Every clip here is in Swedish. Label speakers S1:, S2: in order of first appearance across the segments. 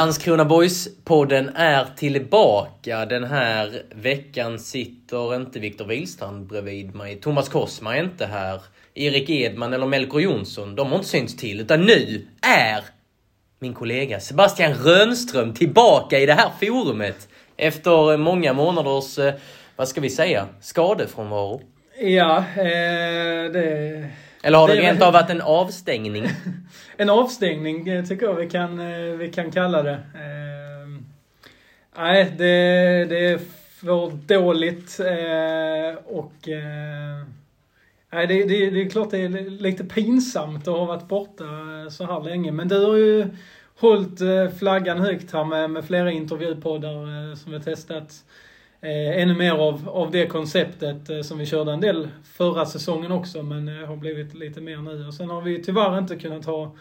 S1: Landskrona Boys-podden är tillbaka. Den här veckan sitter inte Viktor Wihlstrand bredvid mig. Thomas Korsma är inte här. Erik Edman eller Melker Jonsson, de har inte synts till. Utan nu är min kollega Sebastian Rönström tillbaka i det här forumet. Efter många månaders, eh, vad ska vi säga, skadefrånvaro.
S2: Ja, eh, det...
S1: Eller har det, rent av varit en avstängning?
S2: en avstängning eh, tycker jag vi kan, eh, vi kan kalla det. Eh, nej, det, det är för dåligt eh, och eh, nej, det, det, det är klart det är lite pinsamt att ha varit borta så här länge. Men du har ju hållit flaggan högt här med, med flera intervjupoddar som vi testat eh, ännu mer av, av det konceptet eh, som vi körde en del förra säsongen också, men eh, har blivit lite mer nu. Och sen har vi tyvärr inte kunnat ha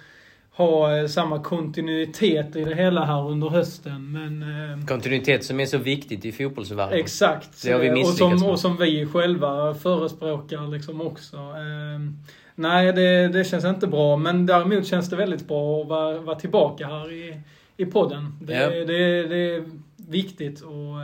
S2: ha eh, samma kontinuitet i det hela här under hösten. Men,
S1: eh, kontinuitet som är så viktigt i fotbollsvärlden.
S2: Exakt. Det har vi och som, och som vi själva förespråkar liksom också. Eh, nej, det, det känns inte bra. Men däremot känns det väldigt bra att vara, vara tillbaka här i, i podden. Det, ja. det, det är viktigt och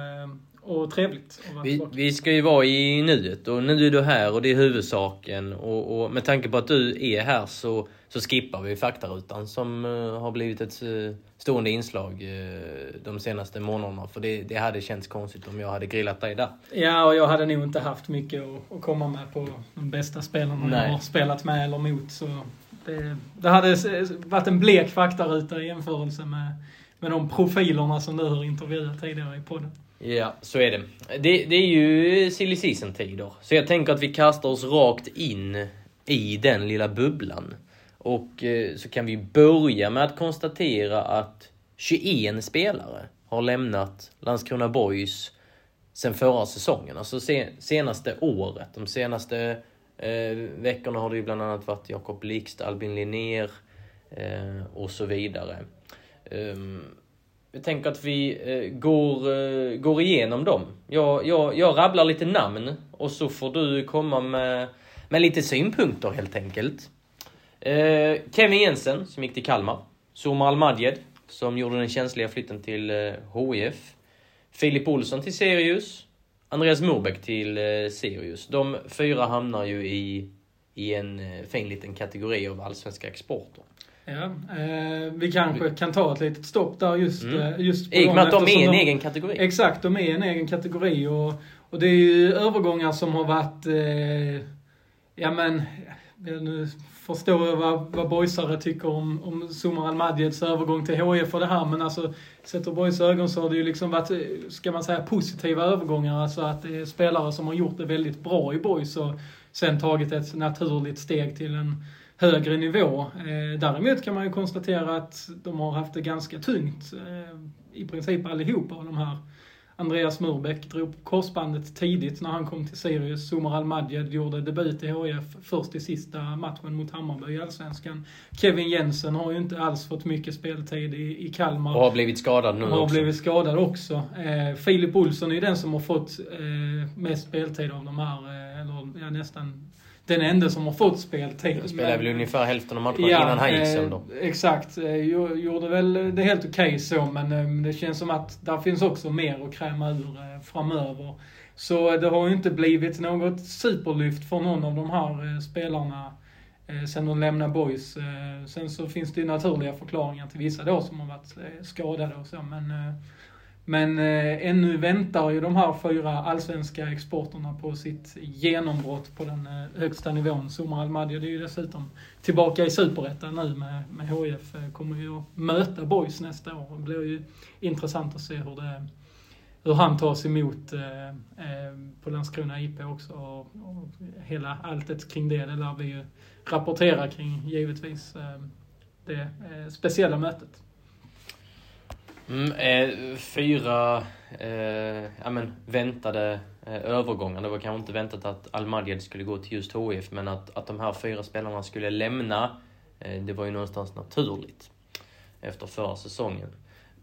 S2: och trevligt
S1: vi, vi ska ju vara i nuet och nu är du här och det är huvudsaken. Och, och med tanke på att du är här så, så skippar vi faktarutan som uh, har blivit ett uh, stående inslag uh, de senaste månaderna. För det, det hade känts konstigt om jag hade grillat dig där.
S2: Ja, och jag hade nog inte haft mycket att, att komma med på de bästa spelarna Nej. jag har spelat med eller mot. Så det, det hade varit en blek faktaruta i jämförelse med, med de profilerna som du har intervjuat tidigare i podden.
S1: Ja, så är det. Det, det är ju silly season-tider. Så jag tänker att vi kastar oss rakt in i den lilla bubblan. Och eh, så kan vi börja med att konstatera att 21 spelare har lämnat Landskrona Boys sen förra säsongen. Alltså senaste året. De senaste eh, veckorna har det ju bland annat varit Jakob Likst, Albin Linnér eh, och så vidare. Um, jag tänker att vi eh, går, eh, går igenom dem. Jag, jag, jag rabblar lite namn och så får du komma med, med lite synpunkter helt enkelt. Eh, Kevin Jensen som gick till Kalmar. Somar Almadjed som gjorde den känsliga flytten till eh, HIF. Filip Olsson till Sirius. Andreas Morbäck till eh, Sirius. De fyra hamnar ju i, i en eh, fin liten kategori av allsvenska exporter.
S2: Ja, eh, vi kanske kan ta ett litet stopp där just, mm.
S1: Eh, just på I och med att de är en de, egen kategori.
S2: Exakt, de är en egen kategori och, och det är ju övergångar som har varit, eh, ja men, nu förstår jag vad, vad boysare tycker om, om Sumar Al-Madjeds övergång till HIF och det här, men alltså sett ur boys ögon så har det ju liksom varit, ska man säga, positiva övergångar. Alltså att det är spelare som har gjort det väldigt bra i boys och sen tagit ett naturligt steg till en högre nivå. Eh, däremot kan man ju konstatera att de har haft det ganska tungt, eh, i princip allihopa av de här. Andreas Murbeck drog korsbandet tidigt när han kom till Sirius. Somar Al-Madjed gjorde debut i HIF först i sista matchen mot Hammarby i Allsvenskan. Kevin Jensen har ju inte alls fått mycket speltid i, i Kalmar.
S1: Och har blivit skadad nu
S2: och har
S1: också.
S2: blivit skadad också. Eh, Filip Olsson är ju den som har fått eh, mest speltid av de här, eh, eller ja, nästan den enda som har fått speltid.
S1: Han spelade väl ungefär hälften av matcherna ja, innan han gick.
S2: Eh, exakt. Eh, gjorde väl det helt okej okay så, men eh, det känns som att där finns också mer att kräma ur eh, framöver. Så det har ju inte blivit något superlyft för någon av de här eh, spelarna eh, sen de lämnade Boys. Eh, sen så finns det ju naturliga förklaringar till vissa då som har varit skadade och så, men men eh, ännu väntar ju de här fyra allsvenska exporterna på sitt genombrott på den eh, högsta nivån. Somar Almadja, är ju dessutom tillbaka i superettan nu med, med HIF. Eh, kommer ju att möta Boys nästa år. Det blir ju intressant att se hur, det, hur han tas emot eh, eh på Landskrona IP också. Och, och hela alltet kring det, det lär vi ju rapportera kring givetvis. Eh, det eh, speciella mötet.
S1: Mm, eh, fyra eh, ja, men, väntade eh, övergångar. Det var kanske inte väntat att Al skulle gå till just HIF, men att, att de här fyra spelarna skulle lämna, eh, det var ju någonstans naturligt efter förra säsongen.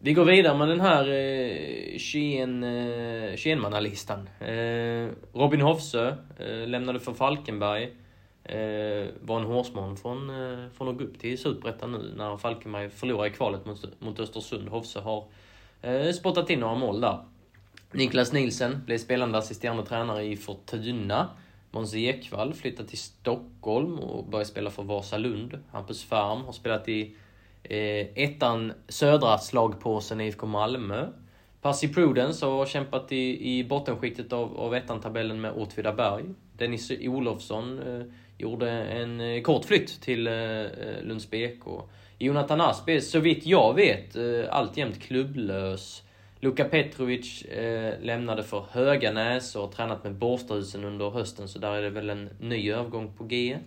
S1: Vi går vidare med den här eh, 21-mannalistan. Eh, eh, Robin Hofsö eh, lämnade för Falkenberg. Eh, var en hårsmån från, eh, från att gå upp till Superettan nu när Falkenberg förlorade i kvalet mot, mot Östersund. Hovse har eh, spottat in några mål där. Niklas Nielsen blev spelande assisterande tränare i Fortuna. Måns Ekvall flyttade till Stockholm och började spela för Vasalund. Hampus Färm har spelat i eh, ettan södra slagpåsen IFK Malmö. Percy Prudence har kämpat i, i bottenskiktet av, av ettan-tabellen med Åtvidaberg. Dennis Olofsson eh, gjorde en eh, kort flytt till eh, eh, Lunds BK. Jonathan Asp så vitt jag vet, alltjämt klubblös. Luka Petrovic eh, lämnade för Höganäs och har tränat med Borstahusen under hösten, så där är det väl en ny övergång på G.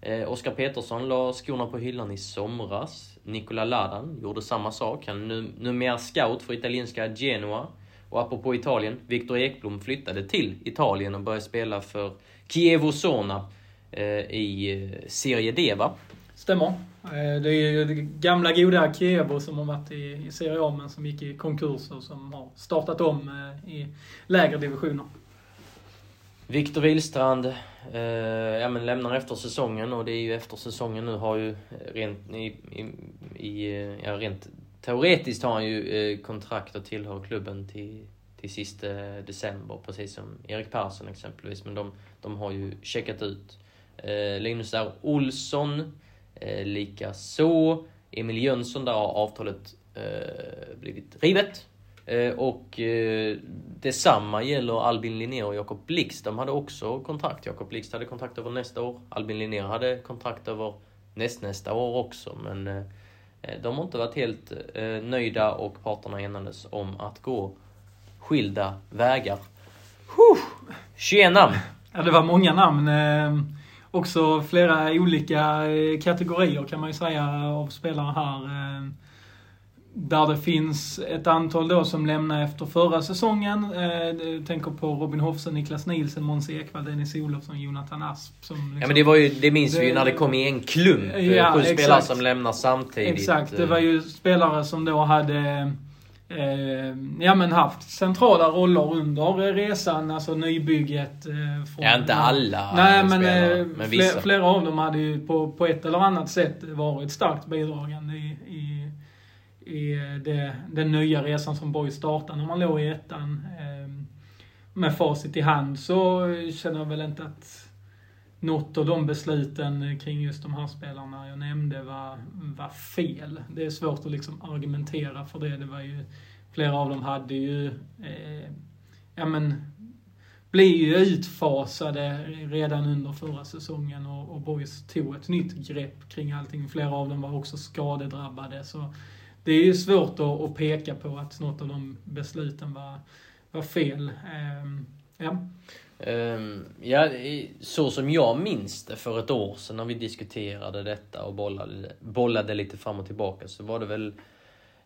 S1: Eh, Oskar Petersson la skorna på hyllan i somras. Nikola Ladan gjorde samma sak. Han är nu, numera scout för italienska Genoa. Och apropå Italien, Viktor Ekblom flyttade till Italien och började spela för Chievo Sona i eh, Serie D, va?
S2: Stämmer. Eh, det är ju gamla goda Chievo som har varit i, i Serie A men som gick i konkurs och som har startat om eh, i lägre divisioner.
S1: Viktor Wihlstrand eh, ja, men lämnar efter säsongen och det är ju efter säsongen nu har ju rent, i, i, ja, rent teoretiskt har han ju eh, kontrakt och tillhör klubben till, till sista december, precis som Erik Persson exempelvis. Men de, de har ju checkat ut. Eh, Linus R. Olsson, eh, lika så. Emil Jönsson, där har avtalet eh, blivit rivet. Eh, och eh, detsamma gäller Albin Linnér och Jakob Blix. De hade också kontrakt. Jakob Blix hade kontrakt över nästa år. Albin Linnér hade kontrakt över nästnästa år också. Men eh, de har inte varit helt eh, nöjda och parterna enades om att gå skilda vägar. Huh! 21 namn!
S2: Ja, det var många namn. Eh, också flera olika kategorier kan man ju säga av spelare här. Där det finns ett antal då som lämnar efter förra säsongen. Eh, tänker på Robin Hofsen, Niklas Nielsen, Måns Ekvall, Dennis Olofsson, Jonathan Asp. Som liksom,
S1: ja men det var ju, det minns det, vi ju när det kom i en klump. Ja, sju spelare som lämnar samtidigt.
S2: Exakt, det var ju spelare som då hade eh, ja, men haft centrala roller under resan, alltså nybygget. Eh,
S1: från, ja, inte alla
S2: Nej, men, spelare, eh, men vissa. Flera av dem hade ju på, på ett eller annat sätt varit starkt bidragande i, i i det, den nya resan som Borg startade när man låg i ettan. Med facit i hand så känner jag väl inte att något av de besluten kring just de här spelarna jag nämnde var, var fel. Det är svårt att liksom argumentera för det. Det var ju, flera av dem hade ju, eh, ja men, blev ju utfasade redan under förra säsongen och, och Boys tog ett nytt grepp kring allting. Flera av dem var också skadedrabbade. Så det är ju svårt att, att peka på att något av de besluten var, var fel. Eh, ja.
S1: Um, ja, så som jag minns det för ett år sedan när vi diskuterade detta och bollade, bollade lite fram och tillbaka så var det väl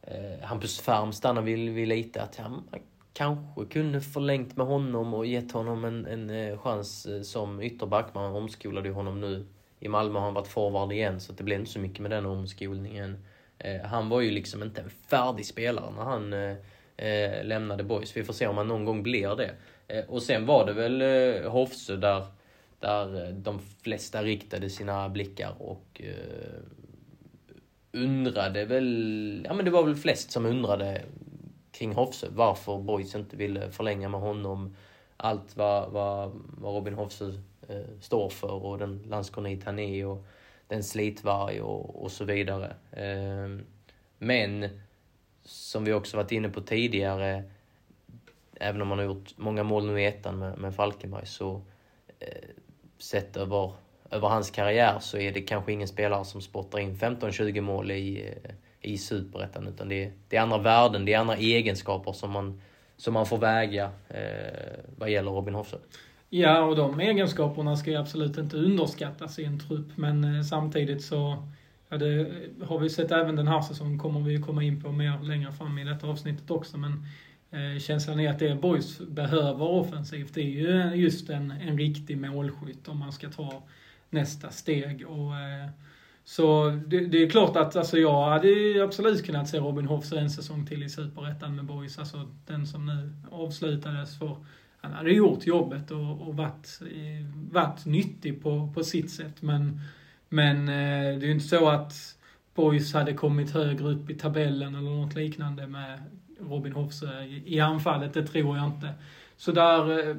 S1: eh, Hampus Färmstad stannade vid, lite att ja, man kanske kunde förlängt med honom och gett honom en, en eh, chans eh, som ytterback. Man omskolade ju honom nu. I Malmö har han varit forward igen så det blev inte så mycket med den omskolningen. Eh, han var ju liksom inte en färdig spelare när han eh, eh lämnade Boys. Vi får se om han någon gång blir det. Eh, och sen var det väl eh, Hofsö där, där eh, de flesta riktade sina blickar och undrade väl, ja men det var väl flest som undrade kring Hofsö varför Boys inte ville förlänga med honom. Allt vad, vad, vad Robin Hofsö eh, står för och den landskornit han är och den slitvarg och, och så vidare. Eh, men som vi också varit inne på tidigare, även om man har gjort många mål nu i ettan med, med Falkenberg, så eh, sett över, över hans karriär så är det kanske ingen spelare som spottar in 15-20 mål i, eh, i superettan, utan det är, det är andra värden, det är andra egenskaper som man, som man får väga eh, vad gäller Robin Hoffsö.
S2: Ja, och de egenskaperna ska ju absolut inte underskattas i en trupp, men eh, samtidigt så Ja, det eh, har vi sett även den här säsongen, kommer vi ju komma in på mer längre fram i detta avsnittet också. Men Eh, känslan är att det Boys behöver offensivt, är ju just en, en riktig målskytt om man ska ta nästa steg. Och, eh, så det, det, är klart att alltså, jag hade absolut kunnat se Robin Hoffs en säsong till i Superettan med Boys. Alltså den som nu avslutades. för Han hade gjort jobbet och, och varit, varit nyttig på, på sitt sätt. Men, men eh, det är ju inte så att Boys hade kommit högre upp i tabellen eller något liknande med Robin Hofse eh, i anfallet. Det tror jag inte. Så där eh,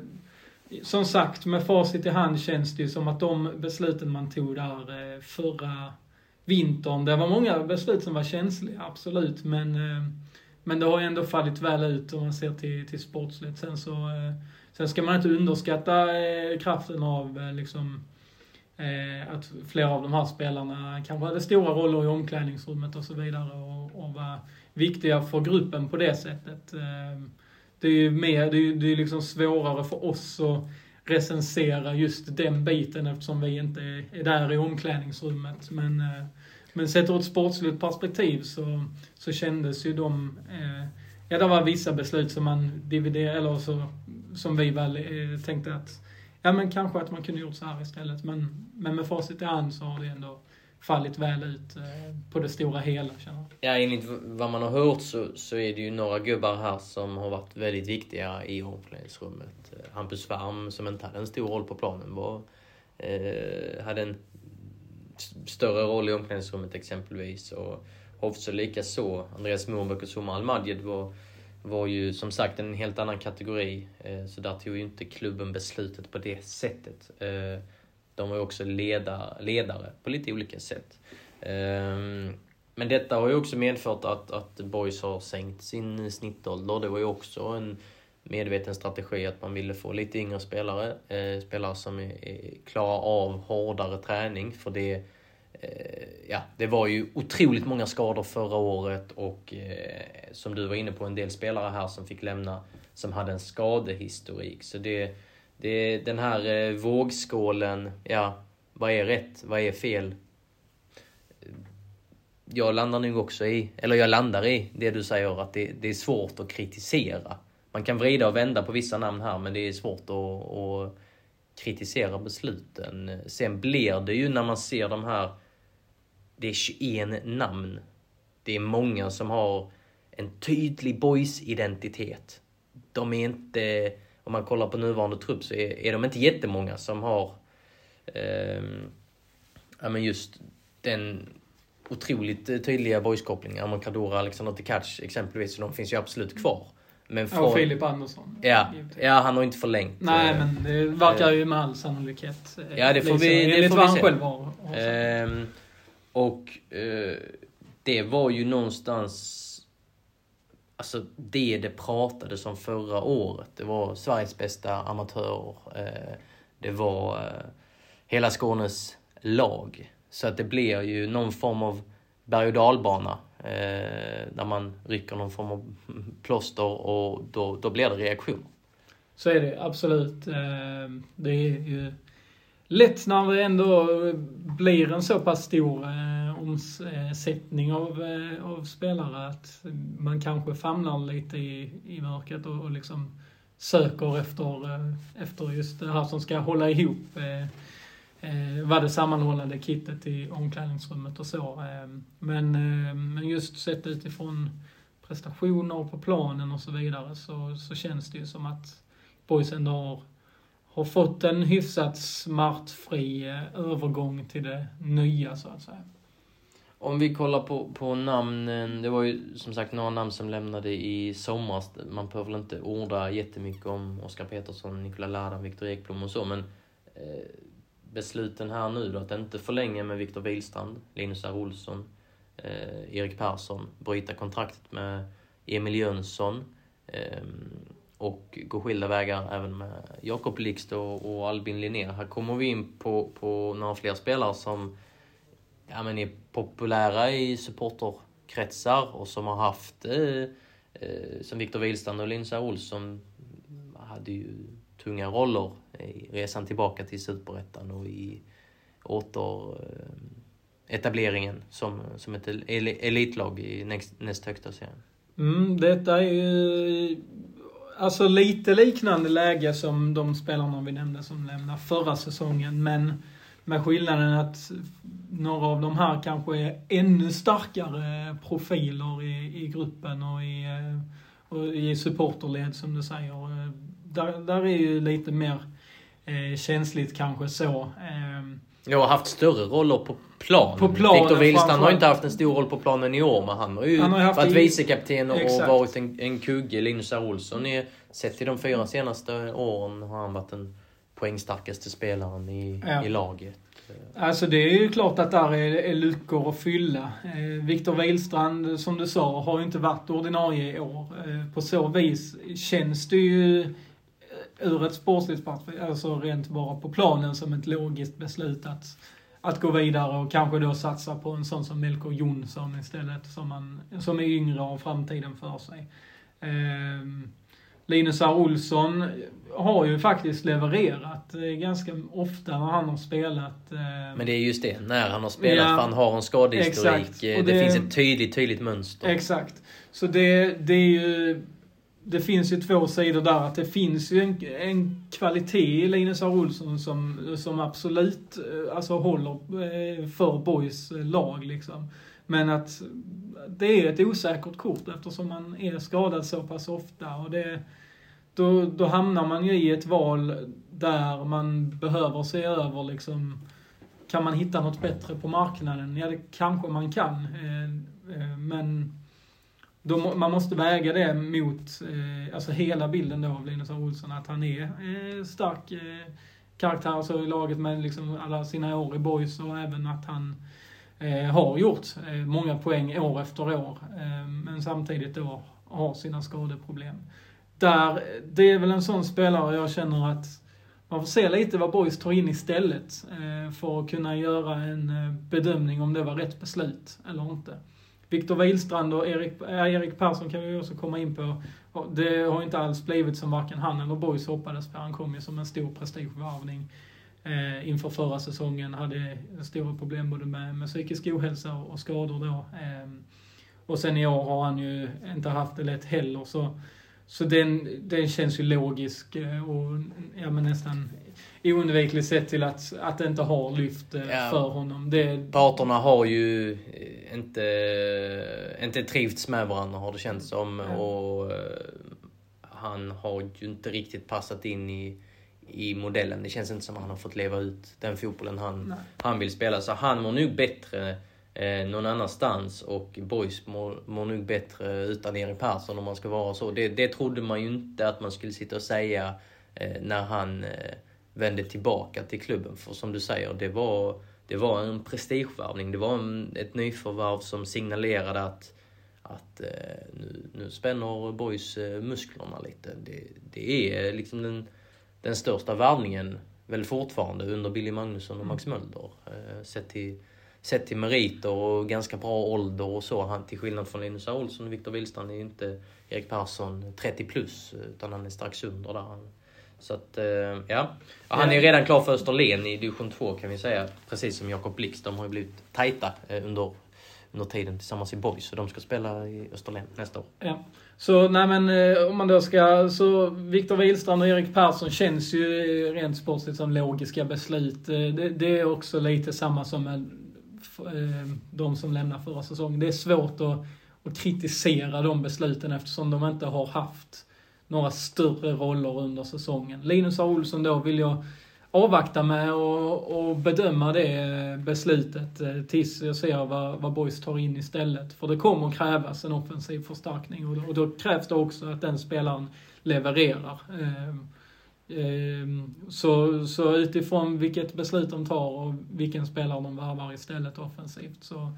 S2: som sagt, med facit i hand känns det ju som att de besluten man tog där eh, förra vintern, det var många beslut som var känsliga, absolut, men, men det har ändå fallit väl ut om man ser till, till sportsligt. Sen så, sen ska man inte underskatta kraften av liksom, Eh, att flera av de här spelarna kanske hade stora roller i omklädningsrummet och så vidare och, och var viktiga för gruppen på det sättet eh, det är ju mer, det är, det är liksom svårare för oss att recensera just den biten eftersom vi inte är där i omklädningsrummet. Men, eh, men sett ur ett sportsligt perspektiv så, så kändes ju de, eh, ja det var vissa beslut som man dividerade, eller så, som vi väl eh, tänkte att, ja men kanske att man kunde gjort så här istället. Men, men med facit i hand så har det ändå fallit väl ut eh, på det stora hela känner
S1: jag. Ja, enligt vad man har hört så, så är det ju några gubbar här som har varit väldigt viktiga i omklädningsrummet. Eh, Hampus Färm, som inte hade en stor roll på planen, var, eh, hade en större roll i omklädningsrummet exempelvis. Och Hofse likaså. Andreas Morbäck och Soma Almadjed var, var ju som sagt en helt annan kategori. Eh, så där tog ju inte klubben beslutet på det sättet. Eh, de var ju också ledare, ledare på lite olika sätt. Ehm, men detta har ju också medfört att, att Boys har sänkt sin snittålder. Det var ju också en medveten strategi att man ville få lite yngre spelare. Eh, spelare som är, är, klarar av hårdare träning. För det, Eh, ja, det var ju otroligt många skador förra året och eh, som du var inne på, en del spelare här som fick lämna som hade en skadehistorik. Så det, det den här eh, vågskålen, ja, vad är rätt, vad är fel? Jag landar nog också i, eller jag landar i det du säger att det, det är svårt att kritisera. Man kan vrida och vända på vissa namn här men det är svårt att, att kritisera besluten. Sen blir det ju när man ser de här, det är 21 namn. Det är många som har en tydlig boys-identitet. De är inte om man kollar på nuvarande trupp så är, är de inte jättemånga som har eh, ja, men just den otroligt tydliga boyskopplingen. Amonkadora, Alexander Tikac exempelvis, de finns ju absolut kvar.
S2: Men från, och Filip Andersson.
S1: Ja, ja, han har inte förlängt.
S2: Nej, eh, men det verkar ju med all sannolikhet
S1: eh, Ja, det får vi, det
S2: enligt
S1: får vad han
S2: själv har.
S1: Eh, och eh, det var ju någonstans alltså det det pratades om förra året. Det var Sveriges bästa amatörer. Eh, det var eh, hela Skånes lag. Så att det blir ju någon form av berg och dalbana. Eh, där man rycker någon form av plåster och då, då blir det reaktion.
S2: Så är det absolut. Eh, det är ju lätt när det ändå blir en så pass stor eh, omsättning av, eh, av spelare att man kanske famlar lite i, i mörkret och, och liksom söker efter, eh, efter just det här som ska hålla ihop eh, eh, vad det sammanhållande kittet i omklädningsrummet och så. Eh, men, eh, men just sett utifrån prestationer på planen och så vidare så, så känns det ju som att Boys ändå har, har fått en hyfsat smärtfri eh, övergång till det nya så att säga.
S1: Om vi kollar på, på namnen, det var ju som sagt några namn som lämnade i somras. Man behöver väl inte orda jättemycket om Oskar Petersson, Nikola Ladan, Viktor Ekblom och så, men eh, besluten här nu då att inte förlänga med Viktor Wihlstrand, Linus R. Olsson, eh, Erik Persson, bryta kontraktet med Emil Jönsson eh, och gå skilda vägar även med Jakob Lixt och, och Albin Linné. Här kommer vi in på, på några fler spelare som ja, men är populära i supporterkretsar och som har haft, eh, eh, som Viktor Wihlstrand och Linsa Olsson, hade ju tunga roller i resan tillbaka till Superettan och i åter, eh, etableringen som, som ett elitlag i näst, näst högsta serien.
S2: Mm, detta är ju alltså lite liknande läge som de spelarna vi nämnde som lämnade förra säsongen. Men med skillnaden att några av de här kanske är ännu starkare profiler i, i gruppen och i, och i supporterled som du säger. Där, där är ju lite mer eh, känsligt kanske så. Eh,
S1: jag har haft större roller på plan.
S2: På planen
S1: Viktor Wihlstrand har inte haft en stor roll på planen i år, men han har ju han har varit vicekapten och Exakt. varit en, en kugge. Linus R. Olsson, är, sett till de fyra senaste åren, har han varit den poängstarkaste spelaren i, ja. i laget.
S2: Alltså det är ju klart att där är, är luckor att fylla. Eh, Viktor Wihlstrand, som du sa, har ju inte varit ordinarie i år. Eh, på så vis känns det ju ur ett sportsligt perspektiv, alltså rent bara på planen, som ett logiskt beslut att, att gå vidare och kanske då satsa på en sån som Melker Jonsson istället, som, man, som är yngre och har framtiden för sig. Eh, Linus R. Olsson har ju faktiskt levererat eh, ganska ofta när han har spelat. Eh,
S1: Men det är just det, när han har spelat, ja, för han har en skadehistorik. Det, det finns ett tydligt, tydligt mönster.
S2: Exakt. Så det, det är ju det finns ju två sidor där. Att det finns ju en, en kvalitet i Linus R. Olsson som, som absolut eh, alltså, håller eh, för Boys eh, lag. Liksom. Men att det är ett osäkert kort eftersom man är skadad så pass ofta. Och det, då, då hamnar man ju i ett val där man behöver se över liksom, kan man hitta något bättre på marknaden? Ja, det kanske man kan. Men då, man måste väga det mot eh, alltså hela bilden då av Linus Olsson, att han är eh, stark eh, karaktär alltså i laget med liksom alla sina år i boys och även att han eh, har gjort eh, många poäng år efter år. Eh, men samtidigt då har sina skadeproblem. Där, det är väl en sån spelare jag känner att man får se lite vad Boys tar in istället eh, för att kunna göra en eh, bedömning om det var rätt beslut eller inte. Viktor Wihlstrand och Erik, äh, Erik Persson kan vi också komma in på. Det har inte alls blivit som varken han eller Boys hoppades på. Han kom ju som en stor prestigevarvning eh, inför förra säsongen. Hade stora problem både med, med psykisk ohälsa och skador då. Eh, och sen i år har han ju inte haft det lätt heller. Så, så den, den känns ju logisk eh, och ja, men nästan oundvikligt sett till att, att det inte har lyft eh, ja. för honom. Det...
S1: Parterna har ju eh, inte, inte trivts med varandra har det känts som. Ja. Och han har ju inte riktigt passat in i, i modellen. Det känns inte som att han har fått leva ut den fotbollen han, han vill spela. Så han mår nog bättre eh, någon annanstans och Boys mår, mår nog bättre utan Erik Persson om man ska vara så. Det, det trodde man ju inte att man skulle sitta och säga eh, när han eh, vände tillbaka till klubben. För som du säger, det var, det var en prestigevärvning. Det var en, ett nyförvärv som signalerade att, att eh, nu, nu spänner Boys eh, musklerna lite. Det, det är liksom den, den största värvningen väl fortfarande under Billy Magnusson och Max mm. Mölder. Eh, sett till sett till meriter och ganska bra ålder och så. Han, till skillnad från Linus Olsson och Viktor Wihlstrand är ju inte Erik Persson 30 plus, utan han är strax under där. Så att, eh, ja. Han är redan klar för Österlen i division 2 kan vi säga. Precis som Jakob Blix. De har ju blivit tajta eh, under, under tiden tillsammans i Boys. Så de ska spela i Österlen nästa år.
S2: Ja. Så nej men eh, om man då ska, så Viktor Wihlstrand och Erik Persson känns ju rent sportsligt som logiska beslut. Det, det är också lite samma som med de som lämnar förra säsongen. Det är svårt att, att kritisera de besluten eftersom de inte har haft några större roller under säsongen. Linus A. Olsson då vill jag avvakta med och, och bedöma det beslutet eh, tills jag ser vad, vad Boys tar in istället. För det kommer krävas en offensiv förstärkning och då, och då krävs det också att den spelaren levererar. Ehm, ehm, så, så utifrån vilket beslut de tar och vilken spelare de värvar istället offensivt så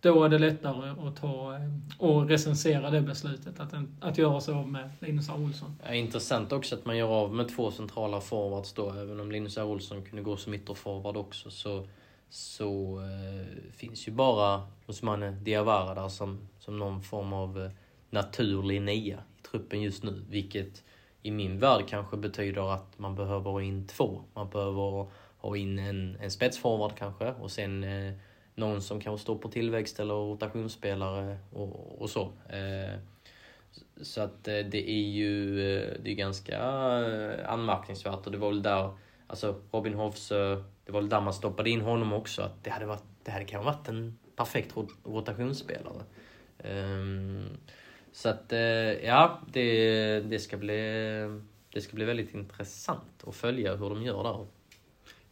S2: då är det lättare att ta eh, och recensera det beslutet, att, att göra sig av med Linus R. Olsson.
S1: Ja, intressant också att man gör av med två centrala forwards då, även om Linus R. Olsson kunde gå som ytterforward också, så, så eh, finns ju bara Osmane Diawara där som, som någon form av eh, naturlig nia i truppen just nu, vilket i min värld kanske betyder att man behöver ha in två. Man behöver ha in en, en spetsforward kanske och sen eh, någon som kanske står på tillväxt eller rotationsspelare och, och så. Eh, så att eh, det är ju eh, det är ganska anmärkningsvärt och det var väl där, alltså Robin Hofsö, det var väl där man stoppade in honom också, att det hade, varit, det hade kanske varit en perfekt rotationsspelare. Ehm, så att, ja, det, det, ska bli, det ska bli väldigt intressant att följa hur de gör där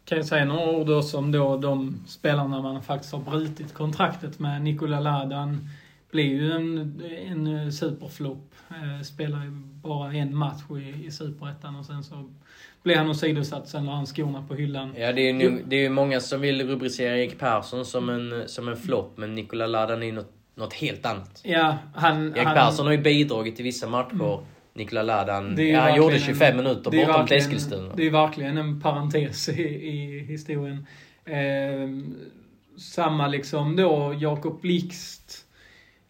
S2: kan jag säga några ord också om då de spelarna man faktiskt har brutit kontraktet med. Nikola Ladan blir ju en, en superflopp. Eh, spelar ju bara en match i, i Superettan och sen så blir han åsidosatt. Sen la han skorna på hyllan.
S1: Ja, det är ju nu, det är många som vill rubricera Erik Persson som en, som en flopp, men Nikola Ladan är något, något helt annat.
S2: Ja, han...
S1: Erik
S2: han,
S1: Persson har ju bidragit i vissa matcher. Mm Nikola Ladan, ja, han gjorde 25 minuter bortom Eskilstuna.
S2: Det är verkligen en parentes i, i historien. Eh, samma liksom då, Jakob Blixt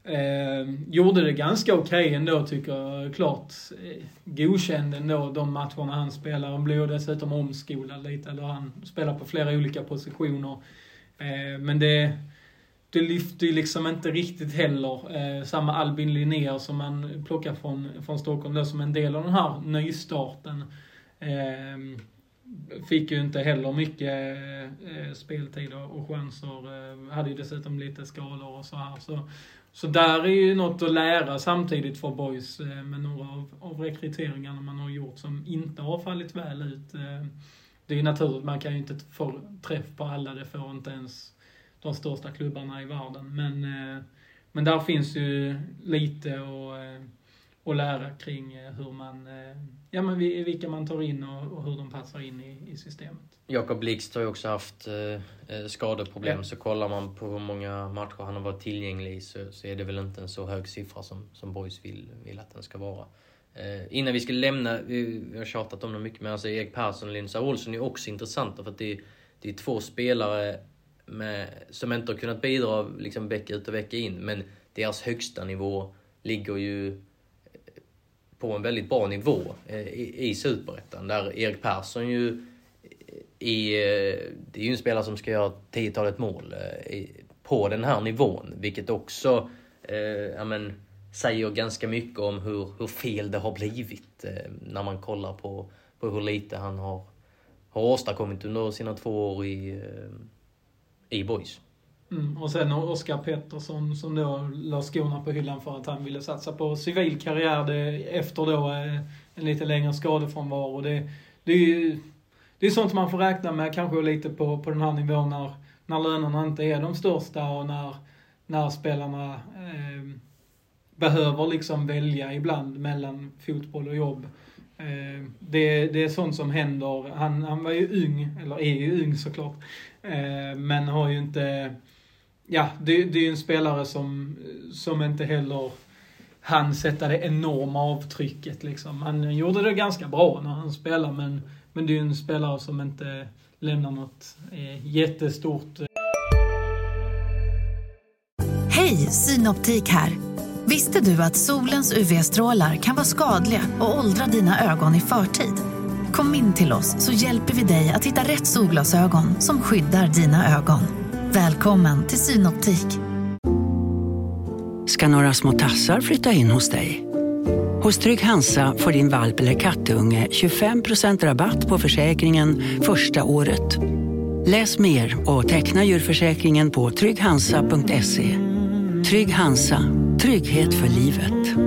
S2: eh, gjorde det ganska okej okay ändå tycker jag. Klart eh, godkänd ändå de matcherna han spelar. Han blir dessutom omskolad lite, eller han spelar på flera olika positioner. Eh, men det det lyfter ju liksom inte riktigt heller eh, samma Albin Linnér som man plockar från, från Stockholm då som en del av den här nystarten. Eh, fick ju inte heller mycket eh, speltid och chanser. Eh, hade ju dessutom lite skador och så här. Så, så där är ju något att lära samtidigt för boys eh, med några av, av rekryteringarna man har gjort som inte har fallit väl ut. Eh, det är ju naturligt, man kan ju inte få träff på alla, det får inte ens de största klubbarna i världen. Men, eh, men där finns ju lite att, eh, att lära kring eh, hur man, ja men vilka man tar in och, hur de passar in i, i systemet.
S1: Jakob Blixt har ju också haft skadeproblem, ja. så kollar man på hur många matcher han har varit tillgänglig så, så är det väl inte en så hög siffra som, som Boys vill, vill att den ska vara. Eh, innan vi ska lämna, vi, vi har tjatat om det mycket, men alltså Erik Persson och Lindsay Olsson är också intressanta för att det, det är två spelare med, som inte har kunnat bidra liksom vecka ut och vecka in. Men deras högsta nivå ligger ju eh, på en väldigt bra nivå eh, i, i Superettan. Där Erik Persson ju eh, i, det är ju en spelare som ska göra tiotalet mål i, på den här nivån. Vilket också eh, ja, men, säger ganska mycket om hur, hur fel det har blivit eh, när man kollar på, på hur lite han har, har åstadkommit under sina två år i, eh, i Boys.
S2: Mm, och sen Oskar Pettersson som då la skorna på hyllan för att han ville satsa på civil karriär det, efter då eh, en lite längre skadefrånvaro. Det, det är ju det är sånt man får räkna med kanske lite på, på den här nivån när, när lönerna inte är de största och när, när spelarna eh, behöver liksom välja ibland mellan fotboll och jobb. Eh, det, det är sånt som händer. Han, han var ju ung, eller är ju ung såklart. Eh, men har ju inte... Ja, det, det är ju en spelare som, som inte heller han sätta det enorma avtrycket liksom. Han gjorde det ganska bra när han spelade men, men det är ju en spelare som inte lämnar något eh, jättestort.
S3: Hej, Synoptik här. Visste du att solens UV-strålar kan vara skadliga och åldra dina ögon i förtid? Kom in till oss så hjälper vi dig att hitta rätt solglasögon som skyddar dina ögon. Välkommen till Synoptik.
S4: Ska några små tassar flytta in hos dig? Hos Trygg Hansa får din valp eller kattunge 25% rabatt på försäkringen första året. Läs mer och teckna djurförsäkringen på trygghansa.se. Trygg Hansa, trygghet för livet.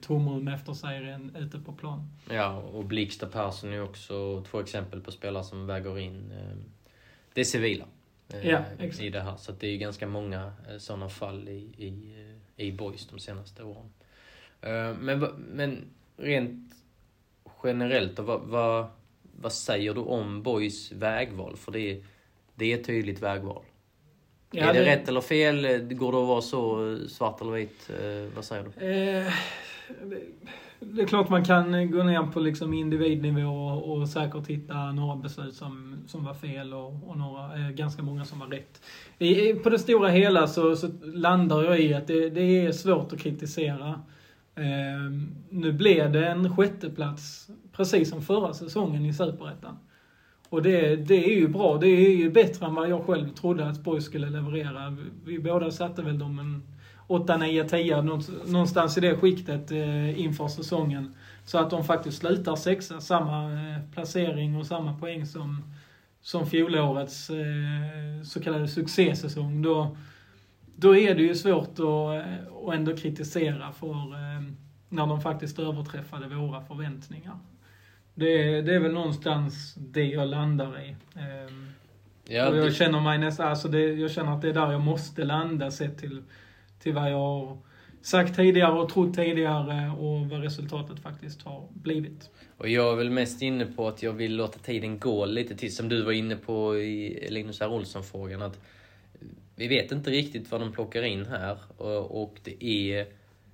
S2: tomrum efter serien ute på plan.
S1: Ja, och Blixt och Persson är också två exempel på spelare som väger in eh, det civila. Eh, ja, exakt. I det här. Så det är ju ganska många eh, sådana fall i, i, i Boys de senaste åren. Men, men rent generellt då, vad, vad, vad säger du om Boys vägval? För det är, det är ett tydligt vägval. Ja, är det, det, rätt eller fel? Går det att vara så svart eller vit? vad säger du?
S2: Eh, det är klart man kan gå ner på liksom individnivå och, och säkert hitta några beslut som, som var fel och, och några, eh, ganska många som var rätt. I, på det stora hela så, så landar jag i att det, det är svårt att kritisera. Eh, nu blev det en sjätteplats precis som förra säsongen i Superettan. Och det, det är ju bra. Det är ju bättre än vad jag själv trodde att Borg skulle leverera. Vi båda satte väl dem en 8, 9, 10 någonstans i det skiktet eh, inför säsongen. Så att de faktiskt slutar sexa, samma eh, placering och samma poäng som, som fjolårets eh, så kallade succésäsong. Då, då är det ju svårt att, eh, att ändå kritisera för eh, när de faktiskt överträffade våra förväntningar. Det, det är väl någonstans det jag landar i. Ja, och jag det... känner mig nästan, alltså det, jag känner att det är där jag måste landa sett till, till vad jag har sagt tidigare och trott tidigare och vad resultatet faktiskt har blivit.
S1: Och jag är väl mest inne på att jag vill låta tiden gå lite till, som du var inne på i Linus R. Olsson-frågan, att vi vet inte riktigt vad de plockar in här och, och det är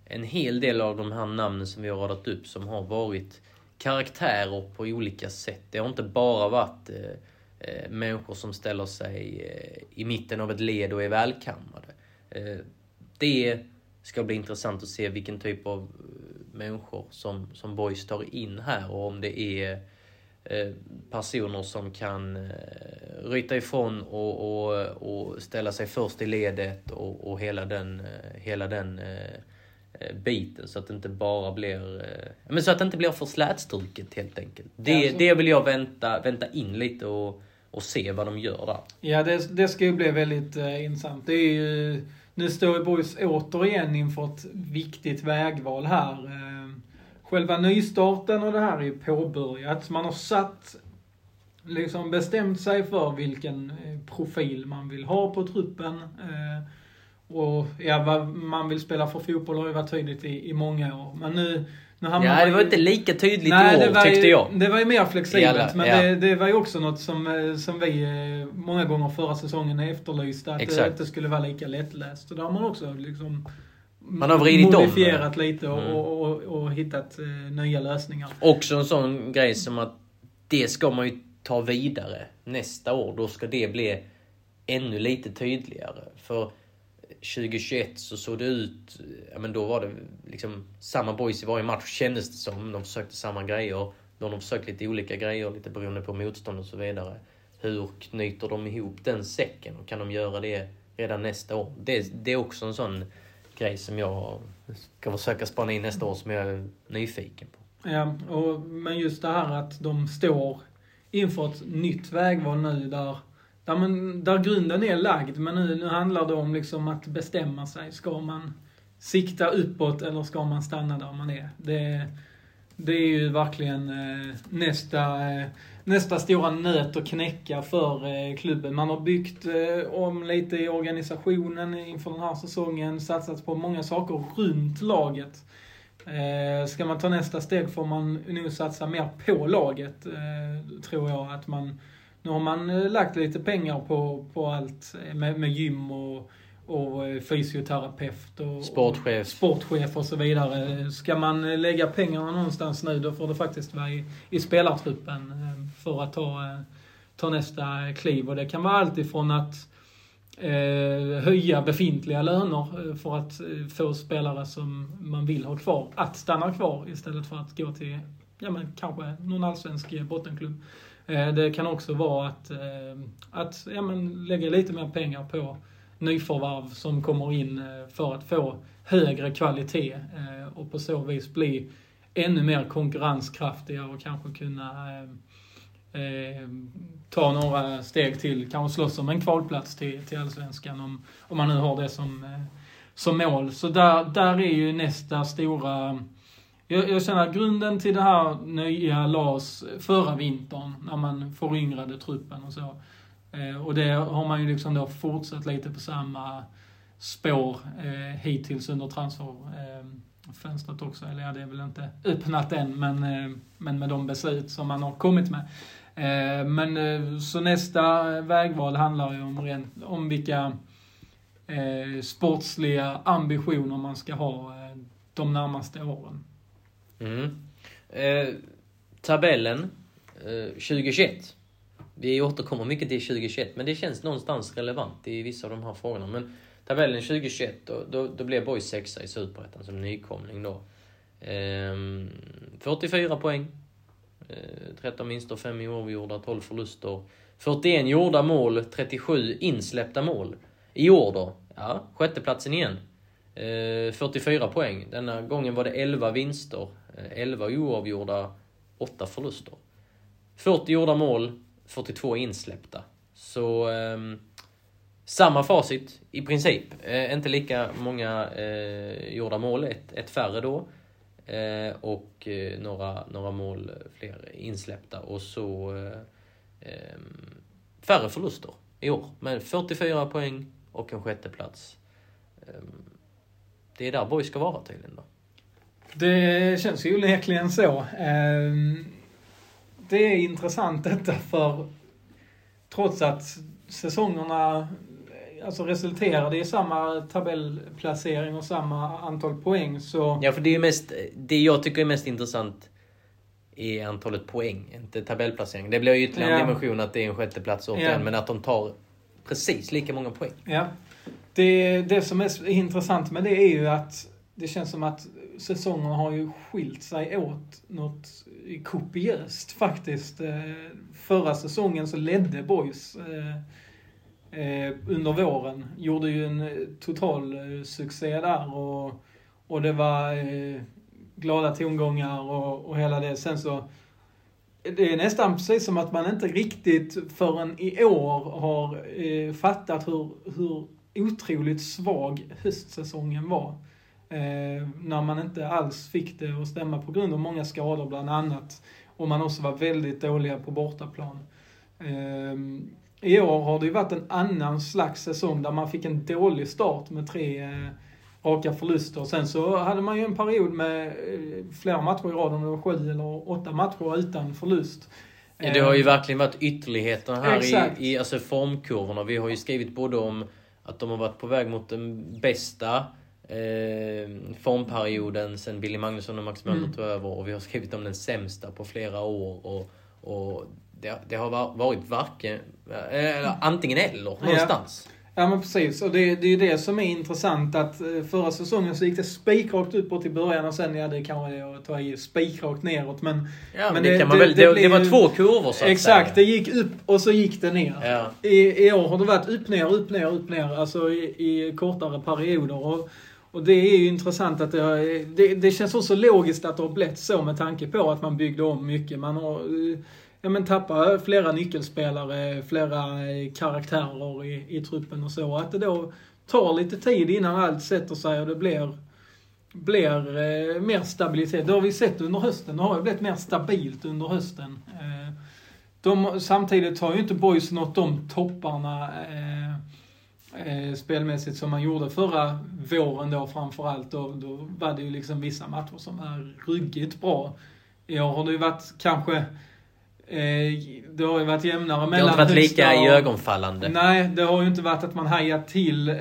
S1: en hel del av de här namnen som vi har radat upp som har varit karaktärer på olika sätt. Det har inte bara varit eh, eh, människor som ställer sig eh, i mitten av ett led och är välkammade. Eh, det ska bli intressant att se vilken typ av eh, människor som, som Boys tar in här och om det är eh, personer som kan ryta ifrån och, och, och ställa sig först i ledet och, och hela den, hela den Eh, biten så att det inte bara blir... Eh, men så att det inte blir för slätstruket helt enkelt. Det, ja, det vill jag vänta, vänta in lite och, och se vad de gör där.
S2: Ja, det, det ska ju bli väldigt eh, intressant. Det är ju, nu står ju Boys återigen inför ett viktigt vägval här. Eh, själva nystarten och det här är ju påbörjat. Man har satt, liksom bestämt sig för vilken profil man vill ha på truppen. Eh, och ja, vad man vill spela för fotboll har ju varit tydligt i, i många år. Men nu, nu
S1: Ja, det var ju, inte lika tydligt nej, i år, tyckte
S2: ju,
S1: jag.
S2: Det var ju mer flexibelt. Alla, men ja. det, det, var ju också något som, eh, som vi eh, många gånger förra säsongen efterlyste. Att Exakt. det inte skulle vara lika lättläst. Och där har man också liksom
S1: man har vridit
S2: modifierat om. lite och, mm. och, och, och, hittat uh, nya lösningar.
S1: Också en sån grej som att det ska man ju ta vidare nästa år. Då ska det bli ännu lite tydligare. För 2021 så såg det ut, ja men då var det liksom samma boys i varje match kändes det som. De försökte samma grejer. Då har de försökt lite olika grejer, lite beroende på motstånd och så vidare. Hur knyter de ihop den säcken? Och kan de göra det redan nästa år? Det, det är också en sån grej som jag ska försöka spana in nästa år som jag är nyfiken på.
S2: Ja, och, men just det här att de står inför ett nytt vägval nu där där, man, där grunden är lagd, men nu, nu handlar det om liksom att bestämma sig. Ska man sikta uppåt eller ska man stanna där man är? Det, det är ju verkligen eh, nästa, eh, nästa stora nöt att knäcka för eh, klubben. Man har byggt eh, om lite i organisationen inför den här säsongen, satsat på många saker runt laget. Eh, ska man ta nästa steg får man nog satsa mer på laget, eh, tror jag. Att man nu har man eh, lagt lite pengar på, på allt eh, med, med gym och, och eh, fysioterapeut och
S1: sportchef.
S2: och sportchef och så vidare. Ska man lägga pengarna någonstans nu, då får det faktiskt vara i, i spelartruppen för att ta, ta nästa kliv. Och det kan vara allt ifrån att eh, höja befintliga löner för att få spelare som man vill ha kvar att stanna kvar istället för att gå till, ja men kanske någon allsvensk bottenklubb. Eh, det kan också vara att, eh, att ja, men lägga lite mer pengar på nyförvärv som kommer in eh, för att få högre kvalitet och på så vis bli ännu mer konkurrenskraftiga och kanske kunna eh, ta några steg till, kanske slåss om en kvalplats till, till Allsvenskan om, om man nu har det som, som mål. Så där, där är ju nästa stora jag, jag känner att grunden till det här nya LAS förra vintern, när man föryngrade truppen och så. Eh, och det har man ju liksom då fortsatt lite på samma spår eh, hittills under transferfönstret eh, också. Eller ja, det är väl inte öppnat än, men, eh, men med de beslut som man har kommit med. Eh, men eh, så nästa vägval handlar ju om, rent, om vilka eh, sportsliga ambitioner man ska ha eh, de närmaste åren.
S1: Mm. Eh, tabellen eh, 2021. Vi återkommer mycket till 2021, men det känns någonstans relevant i vissa av de här frågorna. Men tabellen 2021, då, då, då blev Boys sexa i Superettan som nykomling då. Eh, 44 poäng. Eh, 13 vinster, 5 oavgjorda, 12 förluster. 41 gjorda mål, 37 insläppta mål. I år då? Ja, sjätteplatsen igen. Eh, 44 poäng. Denna gången var det 11 vinster, Eh, 11 oavgjorda, 8 förluster. 40 gjorda mål, 42 insläppta. Så eh, samma facit i princip. Eh, inte lika många eh, gjorda mål, ett, ett färre då. Eh, och eh, några, några mål fler insläppta. Och så eh, ehm, färre förluster i år. Men 44 poäng och en sjätteplats. Ehm, det är där Borg ska vara tydligen då.
S2: Det känns ju onekligen så. Ehm, Det är intressant detta för trots att säsongerna alltså resulterade i samma tabellplacering och samma antal poäng så...
S1: Ja, för det är mest, det jag tycker är mest intressant är antalet poäng, inte tabellplacering. Det blir ju ytterligare en
S2: Ja.
S1: dimension att det är en sjätteplats återigen,
S2: Ja.
S1: men att de tar precis lika många poäng.
S2: Ja. Det, det som är intressant med det är ju att det känns som att säsongerna har ju skilt sig åt något kopiöst faktiskt. Eh, förra säsongen så ledde Boys eh, eh, under våren. Gjorde ju en total succé där och, och det var glada tongångar och, och hela det. Sen så det är nästan precis som att man inte riktigt förrän i år har eh, fattat hur, hur otroligt svag höstsäsongen var. Eh, när man inte alls fick det att stämma på grund av många skador bland annat. Och man också var väldigt dåliga på bortaplan. Eh, I år har det ju varit en annan slags säsong där man fick en dålig start med tre eh, raka förluster. Sen så hade man ju en period med eh, flera matcher i rad, om det var sju eller åtta matcher utan förlust.
S1: Det har ju
S2: Eh,
S1: verkligen varit ytterligheter här
S2: Exakt.
S1: i, i alltså formkurvorna. Vi har ju skrivit både om att de har varit på väg mot den bästa eh, formperioden sen Billy Magnusson och Max Möller
S2: Mm.
S1: tog över och vi har skrivit om den sämsta på flera år. Och, och det, det har va- varit varken, eh, eller antingen eller någonstans.
S2: Ja men precis, och det, det är ju det som är intressant att eh, förra säsongen så gick det spikrakt uppåt i början och sen, ja det kanske är att ta i spikrakt neråt men...
S1: Ja, men,
S2: Men
S1: det,
S2: det-
S1: kan man
S2: det-
S1: väl,
S2: det
S1: det, det, var
S2: ju-
S1: två kurvor så att
S2: Exakt, det
S1: säga.
S2: gick upp och så gick det ner.
S1: Ja.
S2: I, I år har det varit upp, ner, upp, ner, upp, ner, alltså i, i kortare perioder. Och, och det är ju intressant att det, har, det, det känns också logiskt att det har blivit så med tanke på att man byggde om mycket. Man har eh, ja, men tappat flera nyckelspelare, flera eh, karaktärer i, i truppen och så. Att det då tar lite tid innan allt sätter sig och det blir blir eh, mer stabilitet. Det har vi sett under hösten. Det har ju blivit mer stabilt under hösten. Eh, de, samtidigt har ju inte Boys nått de topparna eh, eh, spelmässigt som man gjorde förra våren då framförallt. Då, då var det ju liksom vissa matcher som var ruggigt bra. I år har det ju varit kanske Eh, det har ju varit jämnare
S1: Det har
S2: mellan
S1: inte varit lika
S2: och-
S1: iögonfallande.
S2: Nej, det har ju inte varit att man hajat till eh,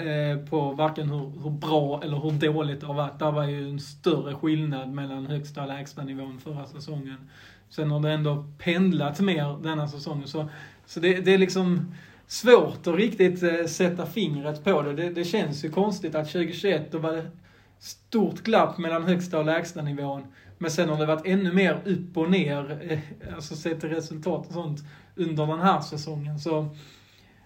S2: på varken hur, hur bra eller hur dåligt det har varit. Det var ju en större skillnad mellan högsta och lägsta nivån förra säsongen. Sen har det ändå pendlat mer denna säsongen. Så, så det, det är liksom svårt att riktigt eh, sätta fingret på det. det. Det känns ju konstigt att 2021, då var det stort glapp mellan högsta och lägsta nivån. Men sen har det varit ännu mer upp och ner, eh, alltså sett till resultat och sånt, under den här säsongen. Så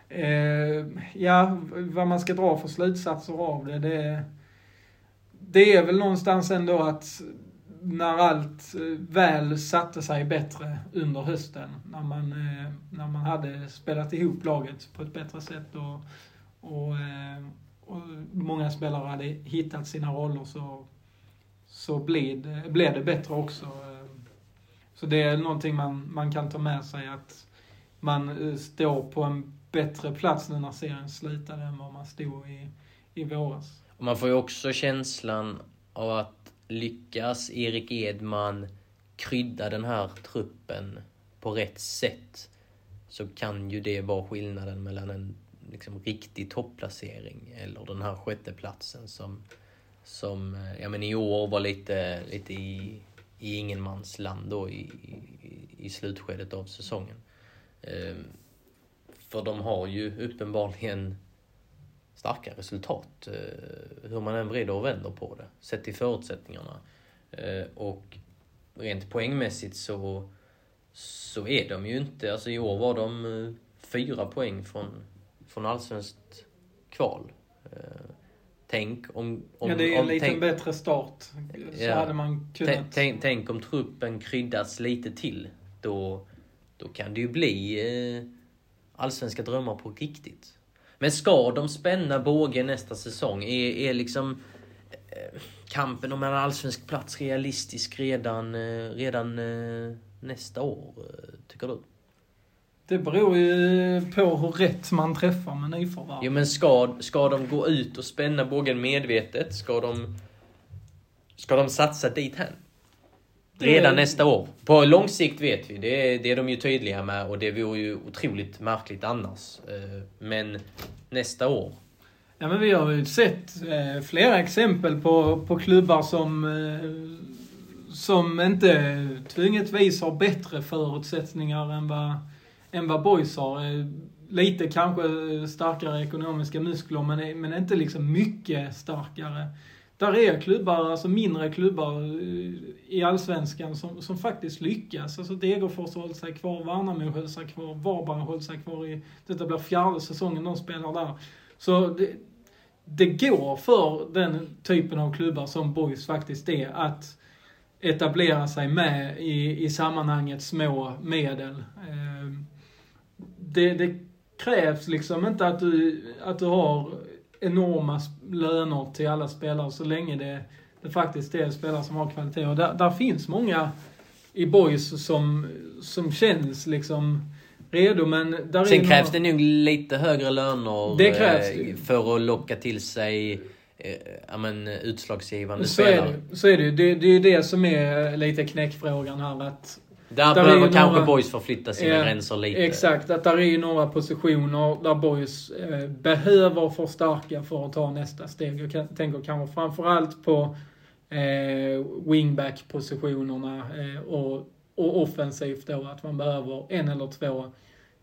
S2: Eh, ja, vad man ska dra för slutsatser av det, det, det är väl någonstans ändå att när allt eh, väl satte sig bättre under hösten, när man, eh, när man hade spelat ihop laget på ett bättre sätt och, och, eh, och många spelare hade hittat sina roller så, så blev det, blev det bättre också. Så det är någonting man, man kan ta med sig att man står på en bättre plats nu när serien slutade än vad man stod i, i våras.
S1: Och man får ju också känslan av att lyckas Erik Edman krydda den här truppen på rätt sätt så kan ju det vara skillnaden mellan en liksom, riktig topplacering eller den här sjätteplatsen som, som eh, ja, men i år var lite, lite i, i ingenmansland då i, i, i slutskedet av säsongen. Ehm, för de har ju uppenbarligen starka resultat. eh, Hur man än vrider och vänder på det. Sett till förutsättningarna. Eh, Och rent poängmässigt så, så är de ju inte, alltså i år var de eh, fyra poäng från, från allsvenskt kval. Tänk om... om
S2: ja, det är en
S1: om,
S2: lite
S1: tänk,
S2: bättre start. Så
S1: Ja.
S2: hade man kunnat...
S1: tänk, tänk, om truppen kryddas lite till. Då, då kan det ju bli allsvenska drömmar på riktigt. Men ska de spänna bågen nästa säsong? Är, är liksom eh, kampen om en allsvensk plats realistisk redan, eh, redan eh, nästa år? Tycker du?
S2: Det beror ju på hur rätt man träffar med nyförvärv.
S1: Jo men ska, ska de gå ut och spänna bågen medvetet? Ska de, ska de satsa dit här? Redan
S2: Det-
S1: nästa år. På lång sikt vet vi, det, är- det är de ju tydliga med och det vore ju otroligt märkligt annars. Eh, Men nästa år.
S2: Ja, men vi har ju sett eh, flera exempel på, på klubbar som, eh, som inte tvungetvis har bättre förutsättningar än vad, än vad Boys har. Eh, lite kanske starkare ekonomiska muskler, men, men inte liksom mycket starkare. Där är klubbar, alltså mindre klubbar eh, i Allsvenskan som, som faktiskt lyckas. Alltså Degerfors har hållit sig kvar, Värnamo höll sig kvar, Varberg har hållit sig kvar i, detta blir fjärde säsongen de spelar där. Så det, det går för den typen av klubbar som Boys faktiskt är att etablera sig med i, i sammanhanget små medel. Eh, det, det krävs liksom inte att du, att du har enorma löner till alla spelare så länge det, det faktiskt är spelare som har kvalitet. Och där, där finns många i Boys som, som känns liksom redo, men där
S1: Sen
S2: är
S1: krävs
S2: några-
S1: det nog lite högre löner
S2: Det krävs.
S1: eh, för att locka till sig eh, ja, men, utslagsgivande
S2: Så är,
S1: spelare.
S2: det, så är det ju. Det, det är ju det som är lite knäckfrågan här. Att,
S1: Där,
S2: Där är
S1: behöver kanske
S2: några-
S1: Boys förflytta sina
S2: Ja,
S1: gränser lite.
S2: Exakt, att där är några positioner där Boys eh, behöver förstärka för att ta nästa steg. Jag kan, tänker kanske framförallt på eh, wingback-positionerna eh, och, och offensivt då, att man behöver en eller två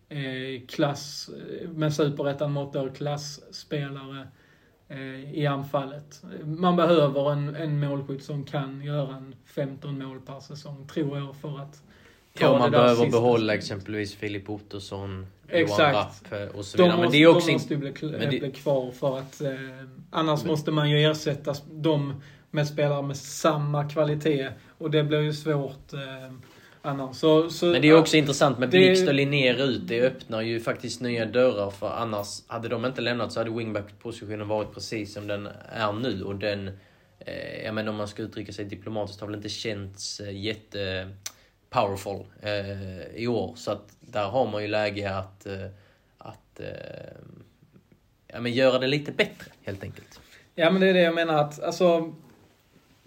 S2: eh, klass, eh, med superettan-mått då, klassspelare eh, i anfallet. Man behöver en, en målskytt som kan göra en 15 mål per säsong, tror jag, för att
S1: Ja, man behöver behålla exempelvis Filip Ottosson,
S2: Exakt.
S1: Johan Rapp eh, och så
S2: De
S1: vidare.
S2: måste,
S1: Men det är också...
S2: de måste ju bli,
S1: men
S2: bli kvar för att eh, annars måste man ju ersätta dem med spelare med samma kvalitet och det blir ju svårt eh, annars. Så, så,
S1: Men det är också intressant med Blixt och Linnér ut. Det öppnar ju faktiskt nya dörrar för annars hade de inte lämnat så hade wingback-positionen varit precis som den är nu och den eh, jag menar om man ska uttrycka sig diplomatiskt har väl inte känts eh, jätte powerful eh, i år. Så att där har man ju läge att, eh, att eh, ja, men göra det lite bättre helt enkelt.
S2: Ja, men det är det jag menar att, alltså,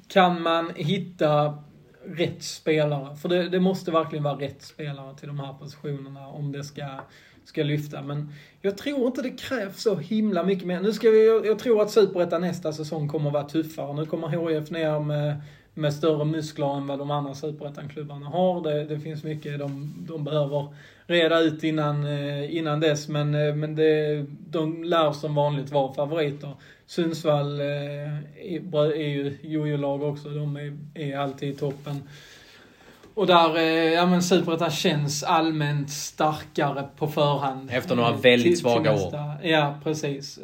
S2: kan man hitta rätt spelare? För det, det måste verkligen vara rätt spelare till de här positionerna om det ska, ska lyfta. Men jag tror inte det krävs så himla mycket mer. Nu ska vi, jag, jag tror att Superettan nästa säsong kommer att vara tuffare. Nu kommer HIF ner med, med större muskler än vad de andra Superettan-klubbarna har. Det, det finns mycket de, de behöver reda ut innan, eh, innan dess. Men, eh, men det, de lär som vanligt vara favoriter. Sundsvall eh, är, är ju jojo-lag också. De är, är alltid i toppen. Och där, ja men Superettan känns allmänt starkare på förhand.
S1: Efter några väldigt
S2: till- till
S1: svaga år.
S2: nästa- Ja, precis.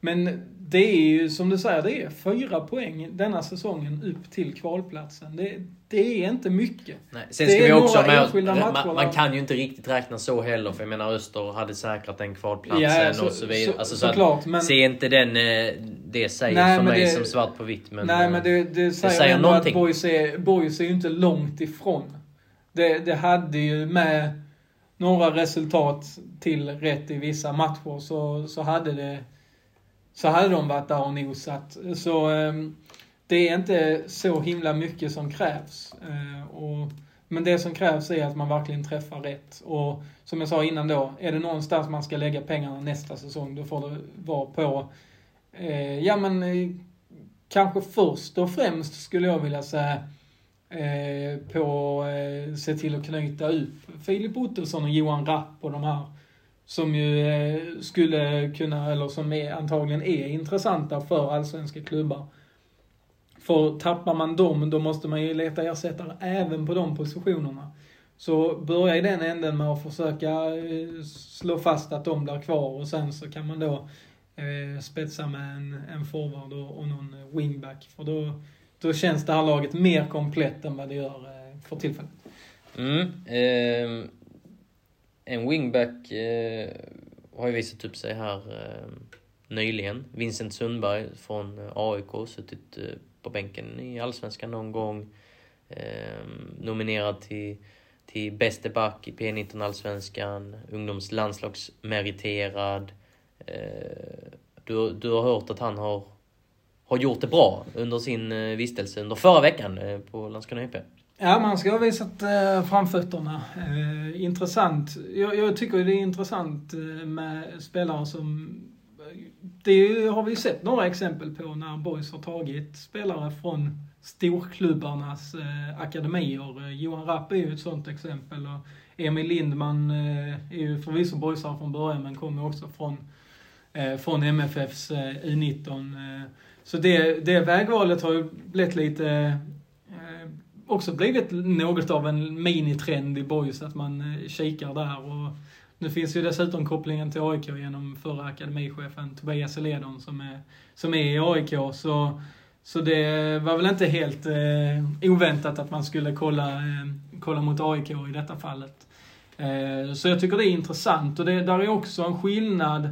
S2: Men det är ju som du säger, det är fyra poäng denna säsongen upp till kvalplatsen. Det, det är inte mycket.
S1: Nej, sen
S2: Det
S1: ska
S2: är
S1: vi också med man, man kan ju inte riktigt räkna så heller, för jag menar Öster hade säkrat den kvalplatsen
S2: Ja, så-
S1: och så vidare.
S2: så-
S1: alltså, så
S2: såklart, men-
S1: Se inte den, eh, det säger
S2: Nej,
S1: för mig
S2: det-
S1: som svart på vitt. Men,
S2: Nej,
S1: eh,
S2: men det, det säger,
S1: säger
S2: ändå
S1: någonting.
S2: att Boys är, Boys är ju inte långt ifrån. Det, det hade ju med några resultat till rätt i vissa matcher så, så hade det så hade de varit där och nosat. Så ehm, det är inte så himla mycket som krävs. Eh, och, men det som krävs är att man verkligen träffar rätt. Och som jag sa innan då, är det någonstans man ska lägga pengarna nästa säsong, då får det vara på, eh, ja men eh, kanske först och främst skulle jag vilja säga eh, på eh, se till att knyta upp Filip Ottosson och Johan Rapp och de här som ju eh, skulle kunna, eller som är, antagligen är intressanta för allsvenska klubbar. För tappar man dem, då måste man ju leta ersättare även på de positionerna. Så börja i den änden med att försöka eh, slå fast att de blir kvar och sen så kan man då eh, spetsa med en, en forward och, och någon wingback. För då, då känns det här laget mer komplett än vad det gör eh, för tillfället.
S1: Mm, eh, en wingback eh, har ju visat upp sig här eh, nyligen. Vincent Sundberg från eh, AIK, suttit eh, på bänken i Allsvenskan någon gång. Eh, nominerad till, till bäste back i P19 Allsvenskan, ungdomslandslagsmeriterad. Eh, du, du har hört att han har, har gjort det bra under sin eh, vistelse under förra veckan eh, på Landskrona IP.
S2: Ja, man ska ha visat eh, framfötterna. Eh, intressant. Jag, jag, tycker det är intressant eh, med spelare som... Eh, det har vi sett några exempel på när Boys har tagit spelare från storklubbarnas eh, akademier. Eh, Johan Rapp är ju ett sånt exempel. Och Emil Lindman eh, är ju förvisso boysare från början men kommer också från, eh, från MFFs eh, U19. Eh, så det, det vägvalet har ju blivit lite också blivit något av en minitrend i boys att man eh, kikar där. Och nu finns ju dessutom kopplingen till AIK genom förra akademichefen Tobias Eledon som är, som är i AIK. Så, så det var väl inte helt eh, oväntat att man skulle kolla, eh, kolla mot AIK i detta fallet. Eh, så jag tycker det är intressant och det, där är också en skillnad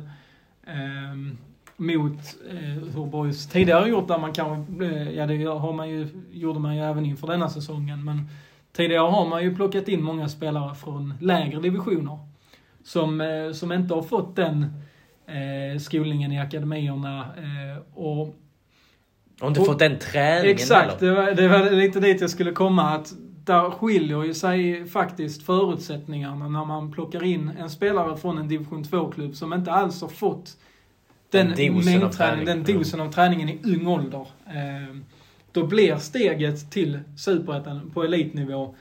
S2: eh, mot eh, hur Boys tidigare gjort där man kanske, eh, ja det har man ju, gjorde man ju även inför denna säsongen, men tidigare har man ju plockat in många spelare från lägre divisioner. Som, eh, som inte har fått den eh, skolningen i akademierna eh, och
S1: och inte fått den träningen
S2: Exakt, det var, det var lite dit jag skulle komma. Att där skiljer ju sig faktiskt förutsättningarna när man plockar in en spelare från en division 2-klubb som inte alls har fått den, mängdträningen, den dosen av träningen i ung ålder. Eh, då blir steget till superettan på elitnivå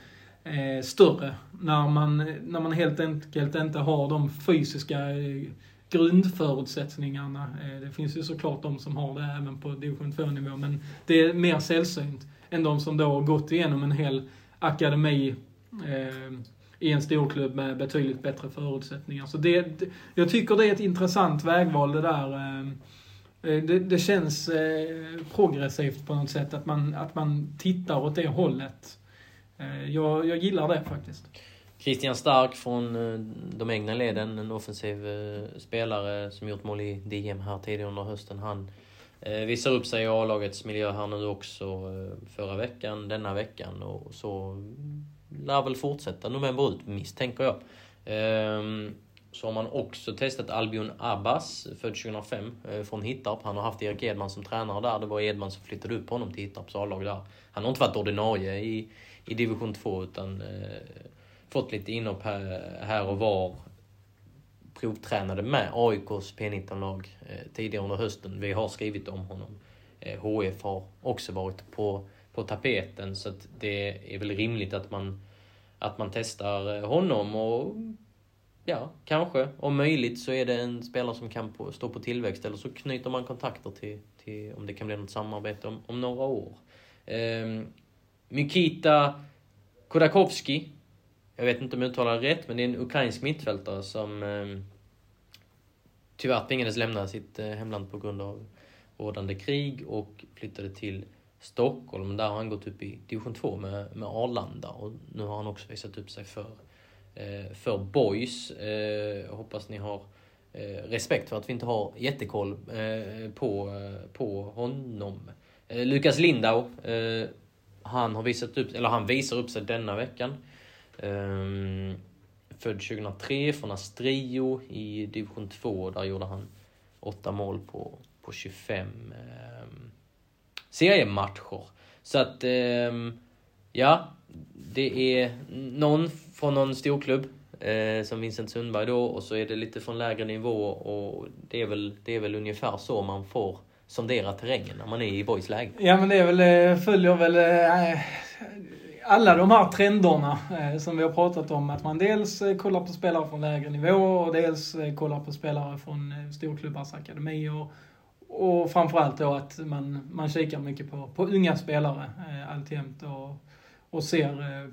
S2: eh, större. När man, när man helt enkelt inte har de fysiska eh, grundförutsättningarna. Eh, det finns ju såklart de som har det även på division 2-nivå, men det är mer sällsynt än de som då har gått igenom en hel akademi eh, i en storklubb med betydligt bättre förutsättningar. Så det, jag tycker det är ett intressant vägval det där. Ehm, eh, det, det känns eh, progressivt på något sätt, att man, att man tittar åt det hållet. Eh, jag, jag gillar det faktiskt.
S1: Christian Stark från de egna leden, en offensiv spelare som gjort mål i DM här tidigare under hösten. Han visar upp sig i A-lagets miljö här nu också förra veckan, denna veckan och så lär väl fortsätta november ut, misstänker jag. Ehm, så har man också testat Albion Abbas, född 2005, eh, från Hittarp. Han har haft Erik Edman som tränare där. Det var Edman som flyttade upp honom till Hittarps A-lag där. Han har inte varit ordinarie i, i division 2 utan eh, fått lite inhopp här, här och var. Provtränade med AIKs P19-lag eh, tidigare under hösten. Vi har skrivit om honom. Eh, HF har också varit på på tapeten. Så att det är väl rimligt att man, att man testar eh, honom och ja, kanske om möjligt så är det en spelare som kan på, stå på tillväxt eller så knyter man kontakter till, till om det kan bli något samarbete om, om några år. Ehm, um, Mykita Kodakovski. Jag vet inte om jag uttalar rätt, men det är en ukrainsk mittfältare som um, tyvärr tvingades lämna sitt eh, hemland på grund av rådande krig och flyttade till Stockholm. Där har han gått upp i division 2 med, med Arlanda och nu har han också visat upp sig för, eh, för Boys. Eh, hoppas ni har eh, respekt för att vi inte har jättekoll eh, på, eh, på honom. Eh, Lukas Lindau, eh, han har visat upp, eller han visar upp sig denna veckan. Eh, född 2003 från Astrio i division 2. Där gjorde han åtta mål på, på 25 seriematcher. Så att, eh, ja, det är någon från någon storklubb, eh, som Vincent Sundberg då, och så är det lite från lägre nivå och det är väl, det är väl ungefär så man får sondera terrängen när man är i boys läge.
S2: Ja men det är väl, eh, följer väl äh, alla de här trenderna äh, som vi har pratat om. Att man dels kollar på spelare från lägre nivå och dels kollar på spelare från storklubbars akademier och framförallt då att man, man kikar mycket på, på unga spelare eh, alltjämt. Och, och ser, eh,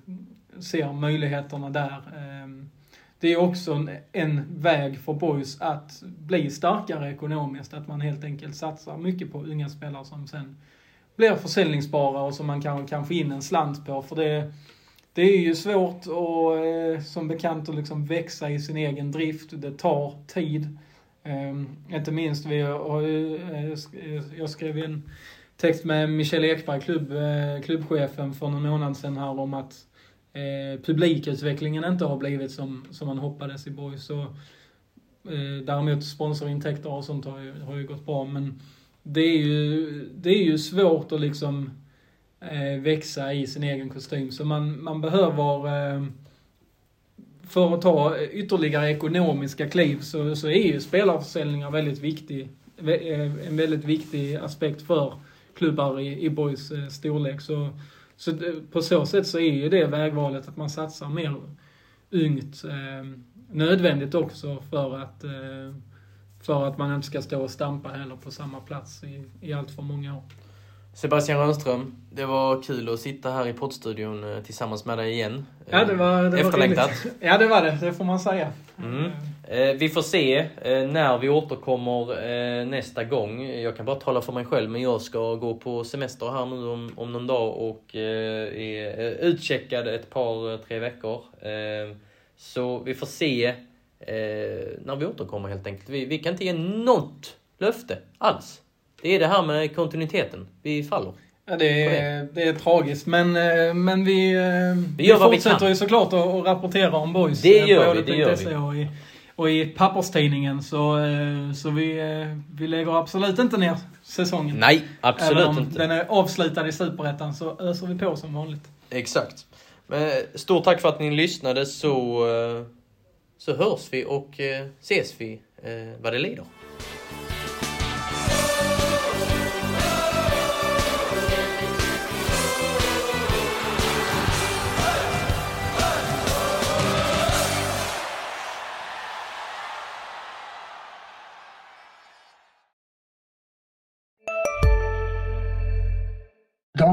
S2: ser möjligheterna där. Eh, det är också en, en väg för boys att bli starkare ekonomiskt, att man helt enkelt satsar mycket på unga spelare som sen blir försäljningsbara och som man kan, kan få in en slant på. För det, det är ju svårt att, eh, som bekant att liksom växa i sin egen drift. Det tar tid. Ehm, inte minst, vi har ju, eh, eh, jag skrev en text med Michel Ekberg, klubb, eh, klubbchefen, för någon månad sedan här om att eh, publikutvecklingen inte har blivit som, som man hoppades i Borg. Så, eh, däremot sponsorintäkter och sånt har ju, har ju gått bra, men det är ju, det är ju svårt att liksom eh, växa i sin egen kostym. Så man, man behöver eh, för att ta ytterligare ekonomiska kliv så, så är ju spelarförsäljningar väldigt viktig, eh, en väldigt viktig aspekt för klubbar i, i Boys eh, storlek. Så, så på så sätt så är ju det vägvalet att man satsar mer ungt eh, nödvändigt också för att, eh, för att man inte ska stå och stampa heller på samma plats i, i allt för många år.
S1: Sebastian Rönnström, det var kul att sitta här i poddstudion eh, tillsammans med dig igen.
S2: Ja, det var, det
S1: Efterlängtat.
S2: Var ja, det var det. Det får man säga.
S1: Mm. Eh, vi får se eh, när vi återkommer nästa gång. Jag kan bara tala för mig själv, men jag ska gå på semester här nu om, om någon dag och är utcheckad ett par, tre veckor. Så vi får se när vi återkommer helt enkelt. Vi, vi kan inte ge något löfte alls. Det är det här med kontinuiteten. Vi faller.
S2: Ja, det är, det. det är tragiskt. Men, eh, men vi, eh,
S1: vi, vi
S2: fortsätter
S1: vi
S2: ju såklart att rapportera om boys.
S1: Det eh, gör vi. Det gör vi.
S2: Och i, och i papperstidningen. Så, så vi, vi lägger absolut inte ner säsongen.
S1: Nej, absolut
S2: Även om
S1: inte.
S2: den är avslutad i Superettan så öser vi på som vanligt.
S1: Exakt. Men stort tack för att ni lyssnade så, så hörs vi och ses vi vad det lider.